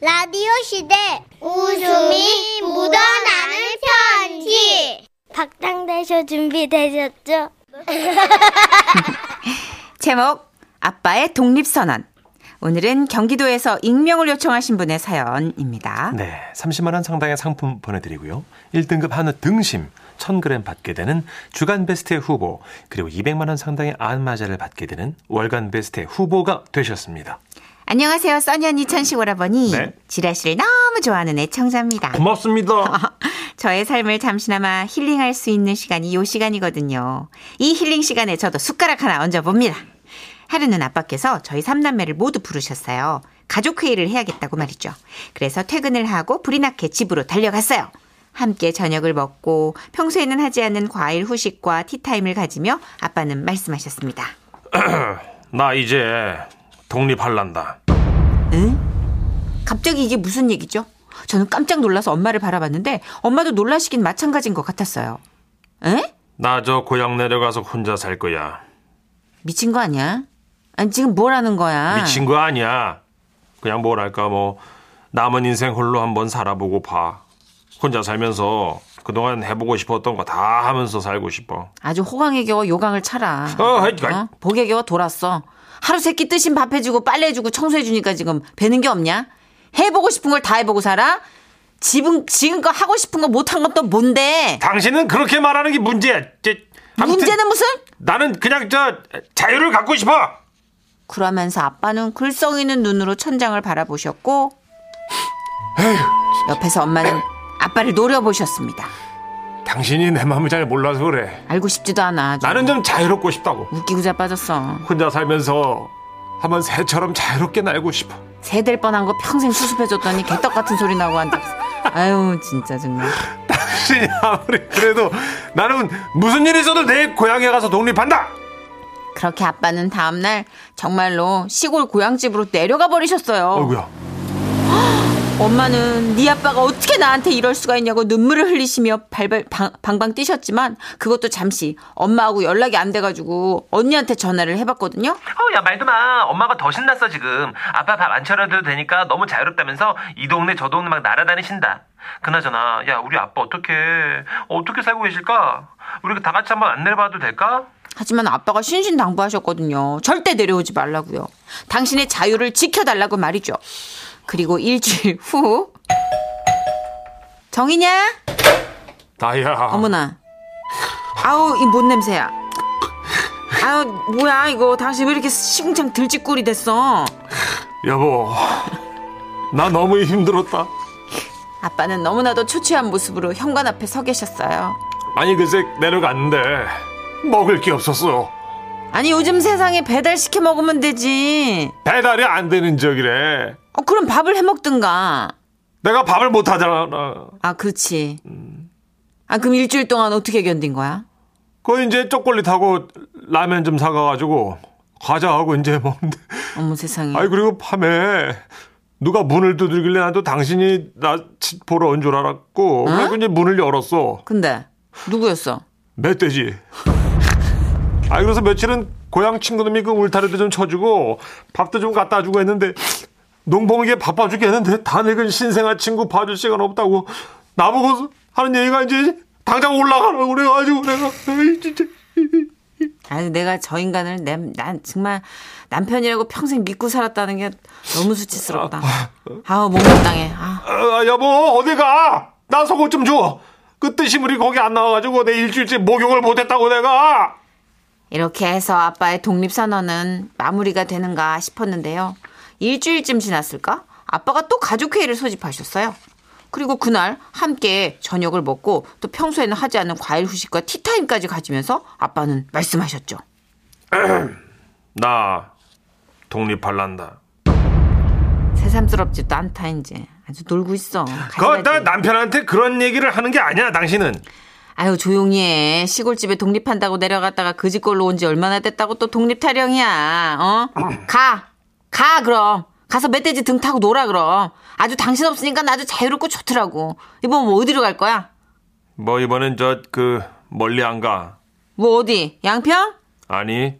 라디오 시대 웃음이 묻어나는 편지 박장대쇼 준비되셨죠? 제목 아빠의 독립선언. 오늘은 경기도에서 익명을 요청하신 분의 사연입니다. 네, 30만 원 상당의 상품 보내드리고요. 1등급 한우 등심 1000g 받게 되는 주간 베스트 후보 그리고 200만 원 상당의 안마자를 받게 되는 월간 베스트 후보가 되셨습니다. 안녕하세요, 써니 언니 천식 오라버니. 네. 지라시를 너무 좋아하는 애청자입니다. 고맙습니다. 저의 삶을 잠시나마 힐링할 수 있는 시간이 요 시간이거든요. 이 힐링 시간에 저도 숟가락 하나 얹어봅니다. 하루는 아빠께서 저희 삼남매를 모두 부르셨어요. 가족회의를 해야겠다고 말이죠. 그래서 퇴근을 하고 불이 나게 집으로 달려갔어요. 함께 저녁을 먹고 평소에는 하지 않는 과일 후식과 티타임을 가지며 아빠는 말씀하셨습니다. 나 이제 독립할란다. 응? 갑자기 이게 무슨 얘기죠? 저는 깜짝 놀라서 엄마를 바라봤는데 엄마도 놀라시긴 마찬가지인 것 같았어요. 에? 나 저 고향 내려가서 혼자 살 거야. 미친 거 아니야? 아니 지금 뭘 하는 거야? 미친 거 아니야. 그냥 뭐랄까 뭐 남은 인생 홀로 한번 살아보고 봐. 혼자 살면서 그동안 해보고 싶었던 거 다 하면서 살고 싶어. 아주 호강에 겨워 요강을 차라. 어, 하이, 하이. 어? 복에 겨워 돌았어. 하루 세끼 뜨신 밥 해주고 빨래 해주고 청소해주니까 지금 뵈는 게 없냐? 해보고 싶은 걸 다 해보고 살아? 지금 지금껏 하고 싶은 거 못한 건 또 뭔데? 당신은 그렇게 말하는 게 문제야. 제, 문제는 무슨? 나는 그냥 저 자유를 갖고 싶어. 그러면서 아빠는 글썽 이는 눈으로 천장을 바라보셨고 옆에서 엄마는 아빠를 노려보셨습니다. 당신이 내 마음을 잘 몰라서 그래. 알고 싶지도 않아. 아주. 나는 좀 자유롭고 싶다고. 웃기고 자빠졌어. 혼자 살면서 한번 새처럼 자유롭게 날고 싶어. 새 될 뻔한 거 평생 수습해줬더니 개떡 같은 소리 나고 앉았어. 아유 진짜 정말. 당신이 아무리 그래도 나는 무슨 일이 있어도 내 고향에 가서 독립한다. 그렇게 아빠는 다음날 정말로 시골 고향집으로 내려가 버리셨어요. 어이구야. 엄마는 네 아빠가 어떻게 나한테 이럴 수가 있냐고 눈물을 흘리시며 발발 방, 방방 뛰셨지만 그것도 잠시 엄마하고 연락이 안 돼가지고 언니한테 전화를 해봤거든요. 어, 야, 말도 마. 엄마가 더 신났어, 지금. 아빠 밥 안 차려도 되니까 너무 자유롭다면서 이 동네 저 동네 막 날아다니신다. 그나저나, 야, 우리 아빠 어떻게, 어떻게 살고 계실까? 우리 다 같이 한번 안내를 봐도 될까? 하지만 아빠가 신신당부하셨거든요. 절대 내려오지 말라고요. 당신의 자유를 지켜달라고 말이죠. 그리고 일주일 후 정이냐? 나야. 어머나. 아우 이 뭔 냄새야. 아우 뭐야 이거 당신 왜 이렇게 시궁창 들쥐꼴이 됐어? 여보. 나 너무 힘들었다. 아빠는 너무나도 초췌한 모습으로 현관 앞에 서 계셨어요. 아니 글쎄 내려갔는데 먹을 게 없었어. 아니 요즘 세상에 배달 시켜 먹으면 되지. 배달이 안 되는 적이래. 어 그럼 밥을 해 먹든가. 내가 밥을 못 하잖아. 아 그렇지. 아 그럼 일주일 동안 어떻게 견딘 거야? 그 이제 초콜릿하고 라면 좀 사가가지고 과자하고 이제 먹는데. 어머 세상에. 아이 그리고 밤에 누가 문을 두들길래 나도 당신이 나 치- 보러 온 줄 알았고 그래서 이제 문을 열었어. 근데 누구였어? 멧돼지. 아이 그래서 며칠은 고향 친구놈이 그 울타리도 좀 쳐주고 밥도 좀 갖다 주고 했는데 농봉에게 바빠 죽겠는데 다 늙은 신생아 친구 봐줄 시간 없다고 나보고 하는 얘기가 이제 당장 올라가라고 그래가지고 내가 에이 진짜 아니 내가 저 인간을 내, 난 정말 남편이라고 평생 믿고 살았다는 게 너무 수치스럽다. 아우 못마땅해. 아, 아, 여보 어디 가? 나 속옷 좀 줘. 그 뜻이물이 거기 안 나와가지고 내 일주일째 목욕을 못했다고 내가. 이렇게 해서 아빠의 독립선언은 마무리가 되는가 싶었는데요. 일주일쯤 지났을까? 아빠가 또 가족회의를 소집하셨어요. 그리고 그날 함께 저녁을 먹고 또 평소에는 하지 않는 과일 후식과 티타임까지 가지면서 아빠는 말씀하셨죠. 나 독립할란다. 새삼스럽지도 않다 이제 아주 놀고 있어. 가져가지. 남편한테 그런 얘기를 하는 게 아니야 당신은. 아유 조용히 해. 시골집에 독립한다고 내려갔다가 그 집걸로 온 지 얼마나 됐다고 또 독립 타령이야. 어? 가. 가 그럼. 가서 멧돼지 등 타고 놀아 그럼. 아주 당신 없으니까 나도 자유롭고 좋더라고. 이번 뭐 어디로 갈 거야? 뭐 이번엔 저 그 멀리 안 가. 뭐 어디? 양평? 아니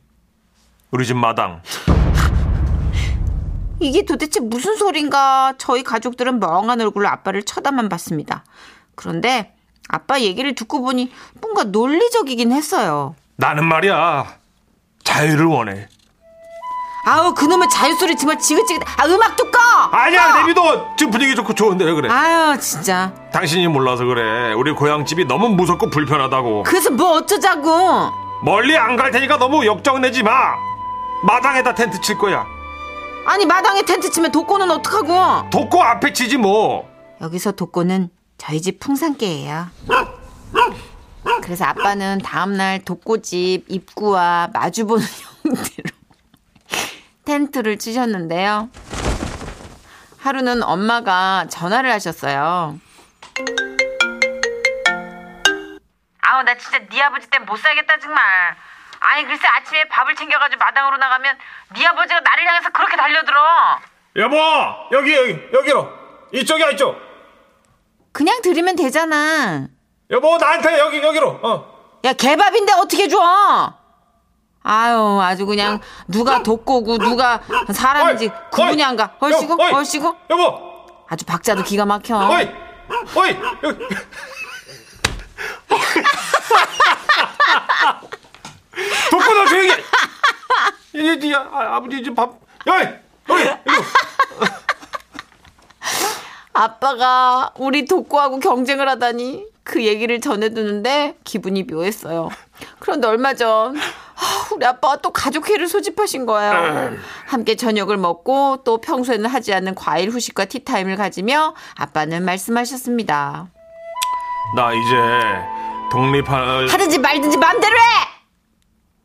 우리 집 마당. 이게 도대체 무슨 소린가? 저희 가족들은 멍한 얼굴로 아빠를 쳐다만 봤습니다. 그런데 아빠 얘기를 듣고 보니 뭔가 논리적이긴 했어요. 나는 말이야 자유를 원해. 아우 그놈의 자유 소리 정말 지긋지긋. 아 음악 뚜꺼. 아니야 내비도 지금 분위기 좋고 좋은데 왜 그래? 아유 진짜. 당신이 몰라서 그래. 우리 고향 집이 너무 무섭고 불편하다고. 그래서 뭐 어쩌자고. 멀리 안 갈 테니까 너무 역정 내지 마. 마당에다 텐트 칠 거야. 아니 마당에 텐트 치면 독고는 어떡하고. 독고 앞에 치지 뭐. 여기서 독고는 저희 집 풍산개예요. 그래서 아빠는 다음날 독고집 입구와 마주보는 형태로 텐트를 치셨는데요. 하루는 엄마가 전화를 하셨어요. 아우 나 진짜 네 아버지 때문에 못 살겠다 정말. 아니 글쎄 아침에 밥을 챙겨가지고 마당으로 나가면 네 아버지가 나를 향해서 그렇게 달려들어. 여보 여기 여기 여기로 이쪽이야 이쪽. 그냥 들으면 되잖아. 여보 나한테 여기 여기로. 어. 야 개밥인데 어떻게 줘? 아유 아주 그냥 누가 독고고 누가 사람인지 어이, 구분이 어이, 안 가. 얼씨구 여- 어이, 얼씨구 여보. 아주 박자도 기가 막혀. 어이 어이 여기. 독고 너 조용히. 아, 아버지 이제 밥. 여기 이거. 아빠가 우리 독고하고 경쟁을 하다니 그 얘기를 전해두는데 기분이 묘했어요. 그런데 얼마 전 아, 우리 아빠가 또 가족회를 소집하신 거예요. 함께 저녁을 먹고 또 평소에는 하지 않는 과일 후식과 티타임을 가지며 아빠는 말씀하셨습니다. 나 이제 독립할 하든지 말든지 마음대로 해!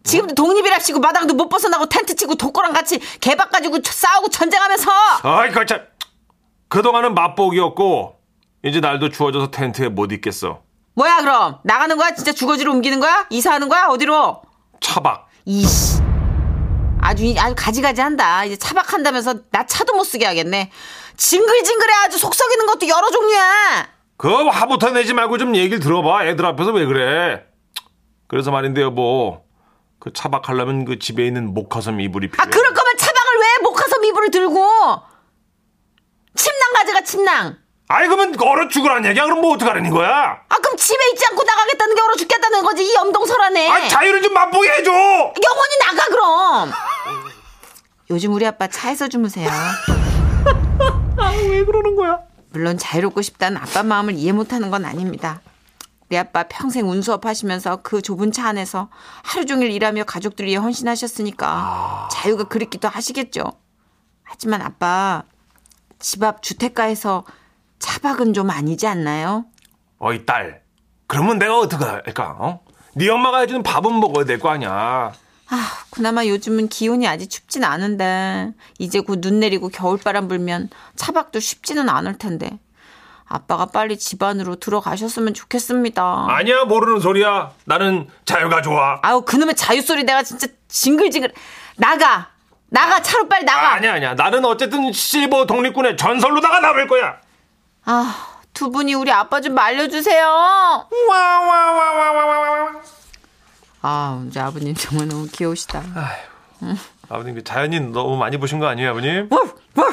지금도 독립이랍시고 마당도 못 벗어나고 텐트 치고 독거랑 같이 개밥 가지고 싸우고 전쟁하면서 아이 거참 그동안은 맛보기였고 이제 날도 추워져서 텐트에 못 있겠어. 뭐야 그럼? 나가는 거야? 진짜 주거지로 옮기는 거야? 이사하는 거야? 어디로? 차박. 이씨. 아주 이- 아주 가지가지 한다. 이제 차박한다면서 나 차도 못 쓰게 하겠네. 징글징글해 아주 속 썩이는 것도 여러 종류야. 그 화부터 내지 말고 좀 얘기를 들어봐. 애들 앞에서 왜 그래? 그래서 말인데 여보 그 차박하려면 그 집에 있는 목화섬 이불이 아 필요해. 그럴 거면 차박을 왜 목화서 미부를 들고 침낭 가져가 침낭 아이 그러면 얼어 죽으란 얘기야 그럼 뭐 어떡하라는 거야 아 그럼 집에 있지 않고 나가겠다는 게 얼어 죽겠다는 거지 이 염동설하네 아 자유를 좀 맛보게 해줘 영원히 나가 그럼. 요즘 우리 아빠 차에서 주무세요. 왜 그러는 거야 물론 자유롭고 싶다는 아빠 마음을 이해 못하는 건 아닙니다. 우리 아빠 평생 운수업 하시면서 그 좁은 차 안에서 하루 종일 일하며 가족들 위해 헌신하셨으니까 자유가 그립기도 하시겠죠. 하지만 아빠 집 앞 주택가에서 차박은 좀 아니지 않나요? 어이 딸 그러면 내가 어떡할까 어? 네 엄마가 해주는 밥은 먹어야 될 거 아니야 아, 그나마 요즘은 기온이 아직 춥진 않은데 이제 곧 눈 내리고 겨울바람 불면 차박도 쉽지는 않을 텐데 아빠가 빨리 집 안으로 들어가셨으면 좋겠습니다. 아니야 모르는 소리야 나는 자유가 좋아 아우 그놈의 자유 소리 내가 진짜 징글징글 나가 나가 차로 빨리 나가. 아, 아니야 아니야 나는 어쨌든 실버 독립군의 전설로다가 남을 거야 아, 두 분이 우리 아빠 좀 말려주세요. 와와와와와와 아 이제 아버님 정말 너무 귀여우시다. 아버님 그 자연이 너무 많이 보신 거 아니에요 아버님? 워, 워,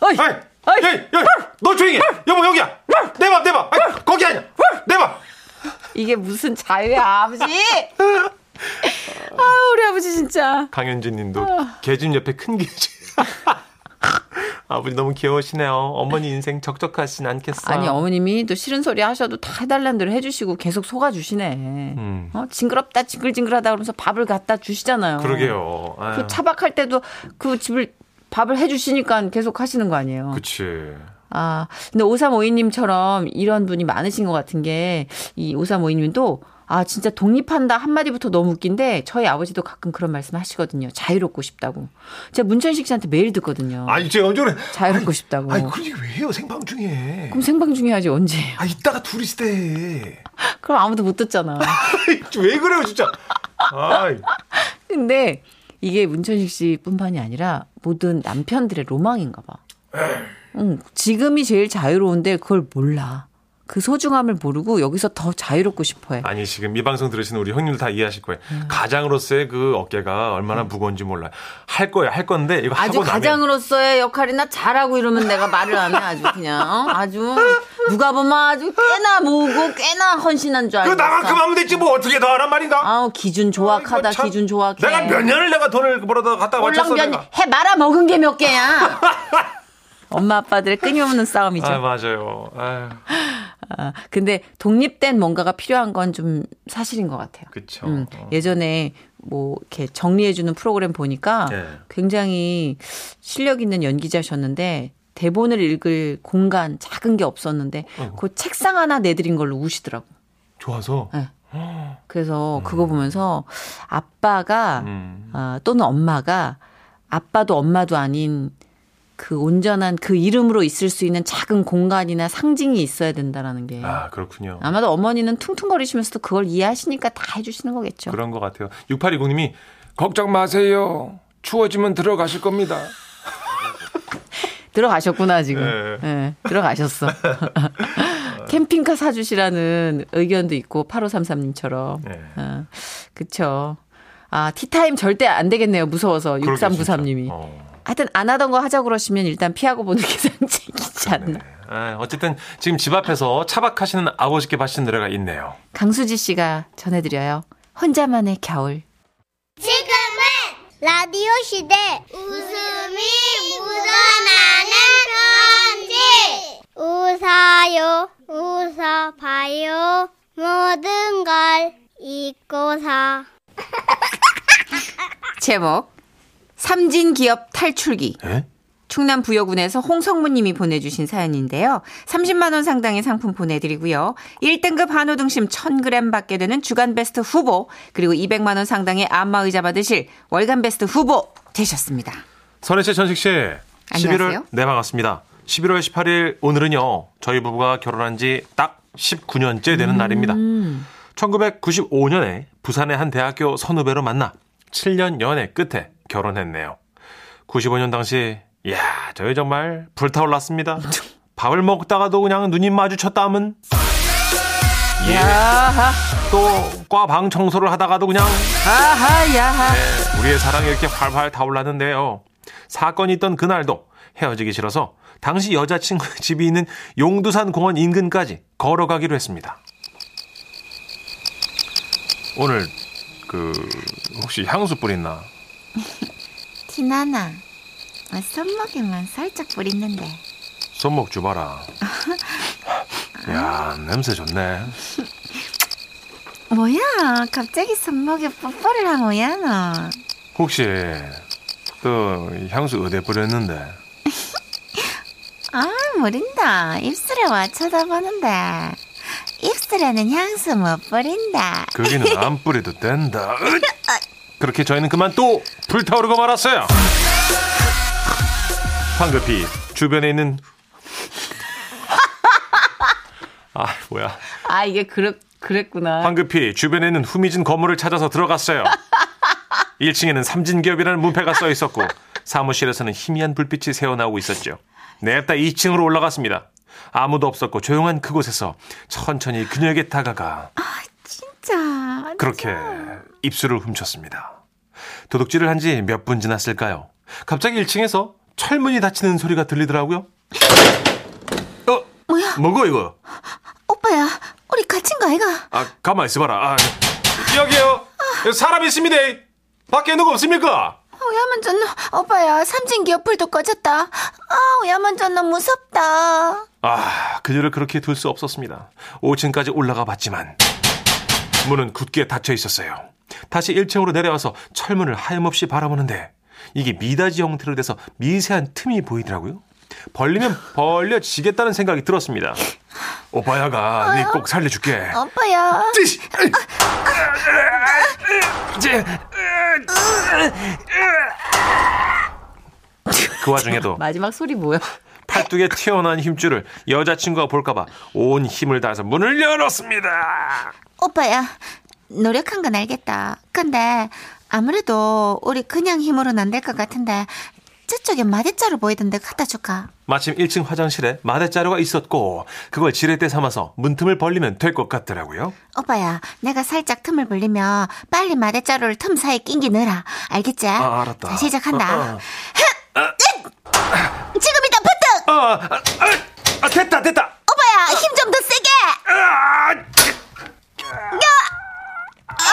어이, 아이, 어이. 에이, 에이, 너 조용히 해. 여보 여기야 내봐 내봐 아이, 거기 아니야 내봐 이게 무슨 자유야 아버지? 아 우리 아버지 진짜. 강현진 님도 개집 옆에 큰 개집 아버지 너무 귀여우시네요 어머니 인생 적적하진 않겠어 아니 어머님이 또 싫은 소리 하셔도 다 해달라는 대로 해주시고 계속 속아주시네. 음. 어, 징그럽다 징글징글하다 그러면서 밥을 갖다 주시잖아요. 그러게요 아유, 그 차박할 때도 그 집을 밥을 해주시니까 계속 하시는 거 아니에요. 그치 아 근데 5352님처럼 이런 분이 많으신 것 같은 게 이 5352님도 아 진짜 독립한다 한마디부터 너무 웃긴데 저희 아버지도 가끔 그런 말씀 하시거든요. 자유롭고 싶다고. 제가 문천식 씨한테 매일 듣거든요. 아니 제 언제 그래 자유롭고 싶다고. 아니 그런 얘기 왜 해요 생방 중에 그럼 생방 중에 하지 언제? 아 이따가 둘이 있대 그럼 아무도 못 듣잖아. 왜 그래요 진짜 아이 근데 이게 문천식 씨뿐만이 아니라 모든 남편들의 로망인가 봐. 응, 지금이 제일 자유로운데 그걸 몰라. 그 소중함을 모르고 여기서 더 자유롭고 싶어해. 아니 지금 이 방송 들으시는 우리 형님들 다 이해하실 거예요. 가장으로서의 그 어깨가 얼마나 무거운지 몰라 요. 할 거예요, 할 건데 이거 아주 하고 가장으로서의 역할이나 잘하고 이러면 내가 말을 안 해 아주 그냥 어? 아주 누가 보면 아주 꽤나 모으고 꽤나 헌신한 줄그 알고 나만큼 하면 됐지 뭐 어떻게 더 하란 말인가? 아우 기준 조악하다 아이고, 참. 기준 조악해 내가 몇 년을 내가 돈을 벌어다 갖다 바쳤어 꼴랑변 내가. 해 말아 먹은 게 몇 개야 엄마 아빠들의 끊임없는 싸움이죠 아 맞아요. 아유, 아, 근데 독립된 뭔가가 필요한 건 좀 사실인 것 같아요 그쵸. 음, 어. 예전에 뭐 이렇게 정리해주는 프로그램 보니까 예. 굉장히 실력 있는 연기자셨는데 대본을 읽을 공간 작은 게 없었는데 그 책상 하나 내드린 걸로 우시더라고. 좋아서. 네. 그래서 그거 보면서 아빠가 음. 아, 또는 엄마가 아빠도 엄마도 아닌 그 온전한 그 이름으로 있을 수 있는 작은 공간이나 상징이 있어야 된다라는 게 아 그렇군요. 아마도 어머니는 퉁퉁거리시면서도 그걸 이해하시니까 다 해주시는 거겠죠. 그런 것 같아요. 6820님이 걱정 마세요. 추워지면 들어가실 겁니다. 들어가셨구나 지금. 네. 예, 들어가셨어. 캠핑카 사주시라는 의견도 있고 8533님처럼. 네. 어, 그쵸. 아 티타임 절대 안 되겠네요. 무서워서 그러게, 6393님이. 진짜. 어. 하여튼 안 하던 거 하자 그러시면 일단 피하고 보는 게 상책이지 않나. 아, 어쨌든 지금 집 앞에서 차박하시는 아버지께 바친 노래가 있네요. 강수지 씨가 전해드려요. 혼자만의 겨울. 지금은 라디오 시대 웃음이 묻어나는 편지 웃어요 웃어봐요 모든 걸 잊고서 제목 삼진 기업 탈출기. 예? 충남 부여군에서 홍성문 님이 보내주신 사연인데요. 30만 원 상당의 상품 보내드리고요. 1등급 한우 등심 1000g 받게 되는 주간 베스트 후보 그리고 200만 원 상당의 안마 의자 받으실 월간 베스트 후보 되셨습니다. 선혜 씨, 전식 씨. 안녕하세요. 11월, 네, 반갑습니다. 11월 18일 오늘은요, 저희 부부가 결혼한 지 딱 19년째 되는 날입니다. 1995년에 부산의 한 대학교 선후배로 만나 7년 연애 끝에 결혼했네요. 95년 당시, 이야, 저희 정말 불타올랐습니다. 밥을 먹다가도 그냥 눈이 마주쳤다 하면, 예, 또, 과방 청소를 하다가도 그냥, 하하, 야하. 네, 우리의 사랑이 이렇게 활활 타올랐는데요. 사건이 있던 그날도 헤어지기 싫어서 당시 여자친구 집이 있는 용두산 공원 인근까지 걸어가기로 했습니다. 오늘 그 혹시 향수 뿌리나? 티나나, 손목에만 살짝 뿌리는데. 손목 줘봐라. 야 냄새 좋네. 뭐야, 갑자기 손목에 뽀뽀를 한 뭐야, 너. 혹시 또 향수 어디에 뿌렸는데? 아, 모른다. 입술에 와 쳐다보는데. 입술에는 향수 못 뿌린다. 거기는 안 뿌려도 된다. 그렇게 저희는 그만 또 불타오르고 말았어요. 황급히 주변에 있는 아 뭐야 아, 이게 그랬, 그랬구나. 황급히 주변에 있는 후미진 건물을 찾아서 들어갔어요. 1층에는 삼진기업이라는 문패가 써 있었고 사무실에서는 희미한 불빛이 새어나오고 있었죠. 냅다 2층으로 올라갔습니다. 아무도 없었고 조용한 그곳에서 천천히 그녀에게 다가가 진짜. 그렇게 입술을 훔쳤습니다. 도둑질을 한 지 몇 분 지났을까요? 갑자기 1층에서 철문이 닫히는 소리가 들리더라고요. 어? 뭐야? 뭐고 이거? 오빠야, 우리 갇힌 거 아이가? 아, 가만 있어봐라. 아, 여기요. 여기 사람 있습니다. 밖에 누구 없습니까? 오야만 전 오빠야, 삼진기업 불도 꺼졌다. 아, 오야만 전 너무 무섭다. 아, 그녀를 그렇게 둘 수 없었습니다. 5층까지 올라가 봤지만 문은 굳게 닫혀 있었어요. 다시 1층으로 내려와서 철문을 하염없이 바라보는데 이게 미닫이 형태로 돼서 미세한 틈이 보이더라고요. 벌리면 벌려지겠다는 생각이 들었습니다. 오빠야가 네 꼭 살려줄게. 오빠야. 그 와중에도 마지막 소리 뭐야? 팔뚝에 튀어나온 힘줄을 여자친구가 볼까봐 온 힘을 다해서 문을 열었습니다. 오빠야, 노력한 건 알겠다. 근데 아무래도 우리 그냥 힘으로는 안 될 것 같은데 저쪽에 마대자루 보이던데 갖다 줄까? 마침 1층 화장실에 마대자루가 있었고 그걸 지렛대 삼아서 문틈을 벌리면 될 것 같더라고요. 오빠야, 내가 살짝 틈을 벌리면 빨리 마대자루를 틈 사이에 낑기 넣어라. 알겠지? 아, 알았다. 자, 시작한다. 어, 어. 지금이다, 버뜩! 아, 아, 아, 아, 됐다 됐다. 오빠야, 힘 좀 더 세게! 아,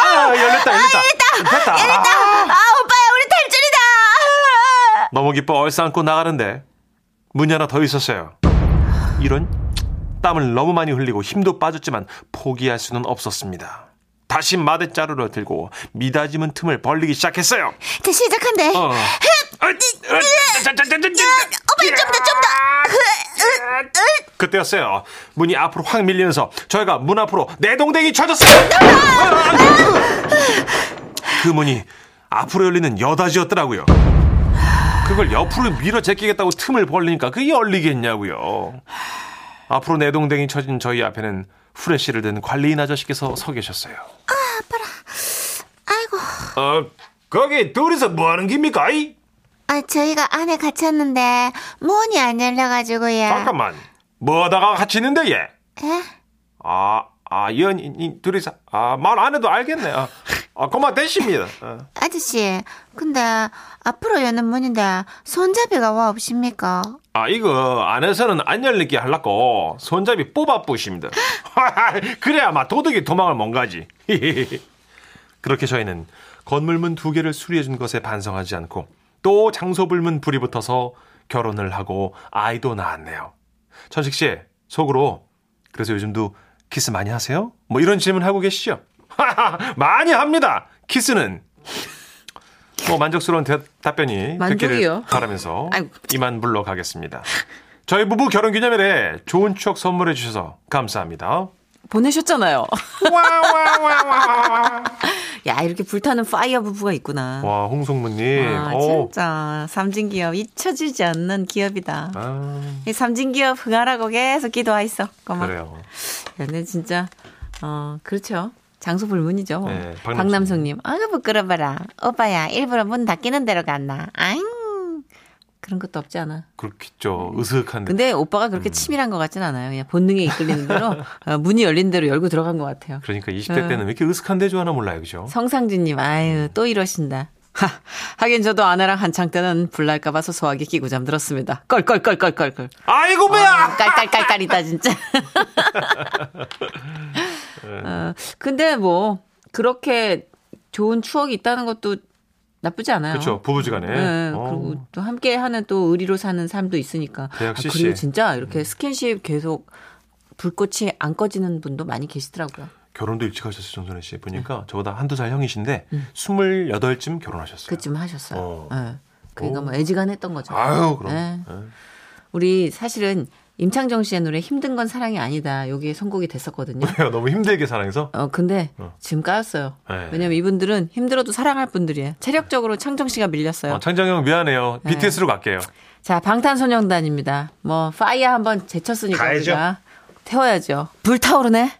아, 열렸다 열렸다. 됐다. 아, 아, 오빠야, 우리 탈출이다! 너무 기뻐 얼싸 안고 나가는데 문이 하나 더 있었어요. 이런 땀을 너무 많이 흘리고 힘도 빠졌지만 포기할 수는 없었습니다. 다시 마대 자루를 들고 미다지문 틈을 벌리기 시작했어요. 자, 시작한대. 어. 아, 아. 오빠, 좀 더, 좀 더! 그때였어요. 문이 앞으로 확 밀리면서 저희가 문 앞으로 내동댕이 쳐졌어요. 그 문이 앞으로 열리는 여닫이였더라고요. 그걸 옆으로 밀어 제끼겠다고 틈을 벌리니까 그게 열리겠냐고요. 앞으로 내동댕이 쳐진 저희 앞에는 후레쉬를 든 관리인 아저씨께서 서 계셨어요. 아이고. 어, 거기 둘이서 뭐 하는 겁니까? 이? 아, 저희가 안에 갇혔는데 문이 안 열려가지고, 예. 잠깐만. 뭐 하다가 같이 있는데 얘? 예? 아, 아, 연, 이, 이, 둘이서, 아, 말 안 해도 알겠네. 아, 아 그만 되십니다. 어. 아저씨, 근데 앞으로 여는 문인데 손잡이가 와 없습니까? 아, 이거 안에서는 안 열리게 하려고 손잡이 뽑아 부십니다. 그래야 막 도둑이 도망을 못 가지. 그렇게 저희는 건물문 두 개를 수리해 준 것에 반성하지 않고 또 장소불문 불이 붙어서 결혼을 하고 아이도 낳았네요. 천식 씨, 속으로 그래서 요즘도 키스 많이 하세요? 뭐 이런 질문 하고 계시죠? 많이 합니다. 키스는 뭐 만족스러운 대- 답변이 만족이요? 듣기를 바라면서 아이고. 이만 물러가겠습니다. 저희 부부 결혼 기념일에 좋은 추억 선물해 주셔서 감사합니다. 보내셨잖아요. 야, 이렇게 불타는 파이어 부부가 있구나. 와 홍성무님, 아, 어. 진짜 삼진 기업 잊혀지지 않는 기업이다. 아, 이 삼진 기업 흥하라고 계속 기도하 있어. 고마. 그래요. 근데 진짜 어 그렇죠. 장소 불문이죠. 뭐. 네, 박남성. 박남성님, 아유 부끄러워라. 오빠야 일부러 문 닫히는 대로 갔나? 아잉 그런 것도 없지 않아. 그렇겠죠. 으슥한데. 근데 오빠가 그렇게 치밀한 것 같진 않아요. 그냥 본능에 이끌리는 대로 어, 문이 열린 대로 열고 들어간 것 같아요. 그러니까 20대 때는 왜 이렇게 으슥한데 좋아하나 몰라요, 그죠? 성상진님, 아유 또 이러신다. 하, 하긴 저도 아내랑 한창 때는 불날까봐 소소하게 끼고 잠들었습니다. 껄껄껄껄껄껄. 아이고 뭐야! 깔깔깔깔이다 진짜. 어, 근데 뭐 그렇게 좋은 추억이 있다는 것도 나쁘지 않아요. 그렇죠. 부부지간에. 네, 어. 그리고 또 함께 하는 또 의리로 사는 삶도 있으니까. 대학 아. 그리고 진짜 이렇게 스킨십 계속 불꽃이 안 꺼지는 분도 많이 계시더라고요. 결혼도 일찍 하셨어요, 정선혜 씨. 보니까 저보다 한두 살 형이신데 28쯤 결혼하셨어요. 음. 그쯤 하셨어요. 어. 네. 그러니까 오. 뭐 애지간했던 거죠. 아유, 그럼. 네. 네. 우리 사실은 임창정 씨의 노래 힘든 건 사랑이 아니다. 여기에 선곡이 됐었거든요. 내가 너무 힘들게 사랑해서 어, 근데 어. 지금 까였어요. 네. 왜냐면 이분들은 힘들어도 사랑할 분들이에요. 체력적으로 창정 씨가 밀렸어요. 어, 창정 형 미안해요. 네. BTS로 갈게요. 자, 방탄소년단입니다. 뭐, 파이어 한번 제쳤으니까 가야죠. 우리가 태워야죠. 불타오르네?